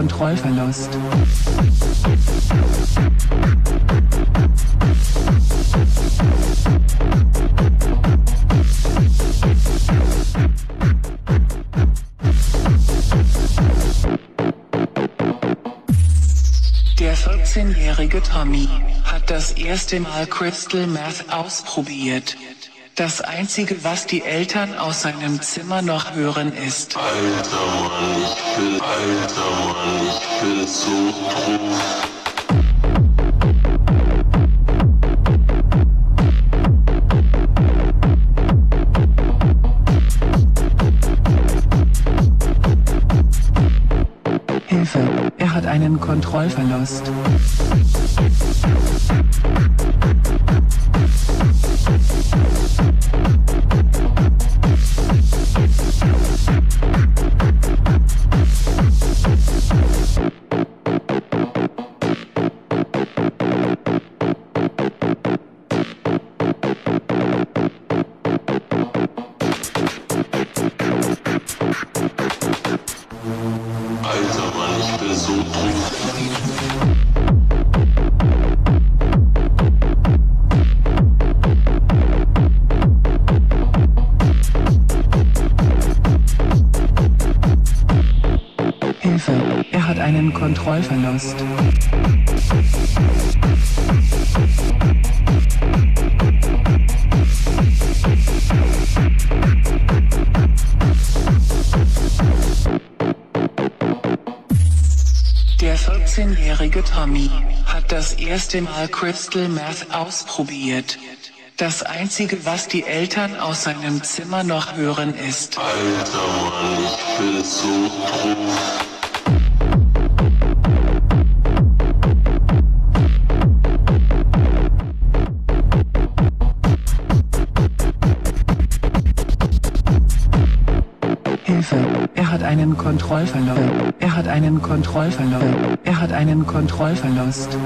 Kontrollverlust. Der 14-jährige Tommy hat das erste Mal Crystal Meth ausprobiert. Das einzige, was die Eltern aus seinem Zimmer noch hören, ist. Alter Mann, ich bin, alter Mann, ich bin so doof. Hilfe, er hat einen Kontrollverlust. Kontrollverlust. Der 14-jährige Tommy hat das erste Mal Crystal Meth ausprobiert. Das einzige, was die Eltern aus seinem Zimmer noch hören, ist. Alter Mann, ich bin so doof. Kontrollverlust. Er hat einen Kontrollverlust. Er hat einen Kontrollverlust.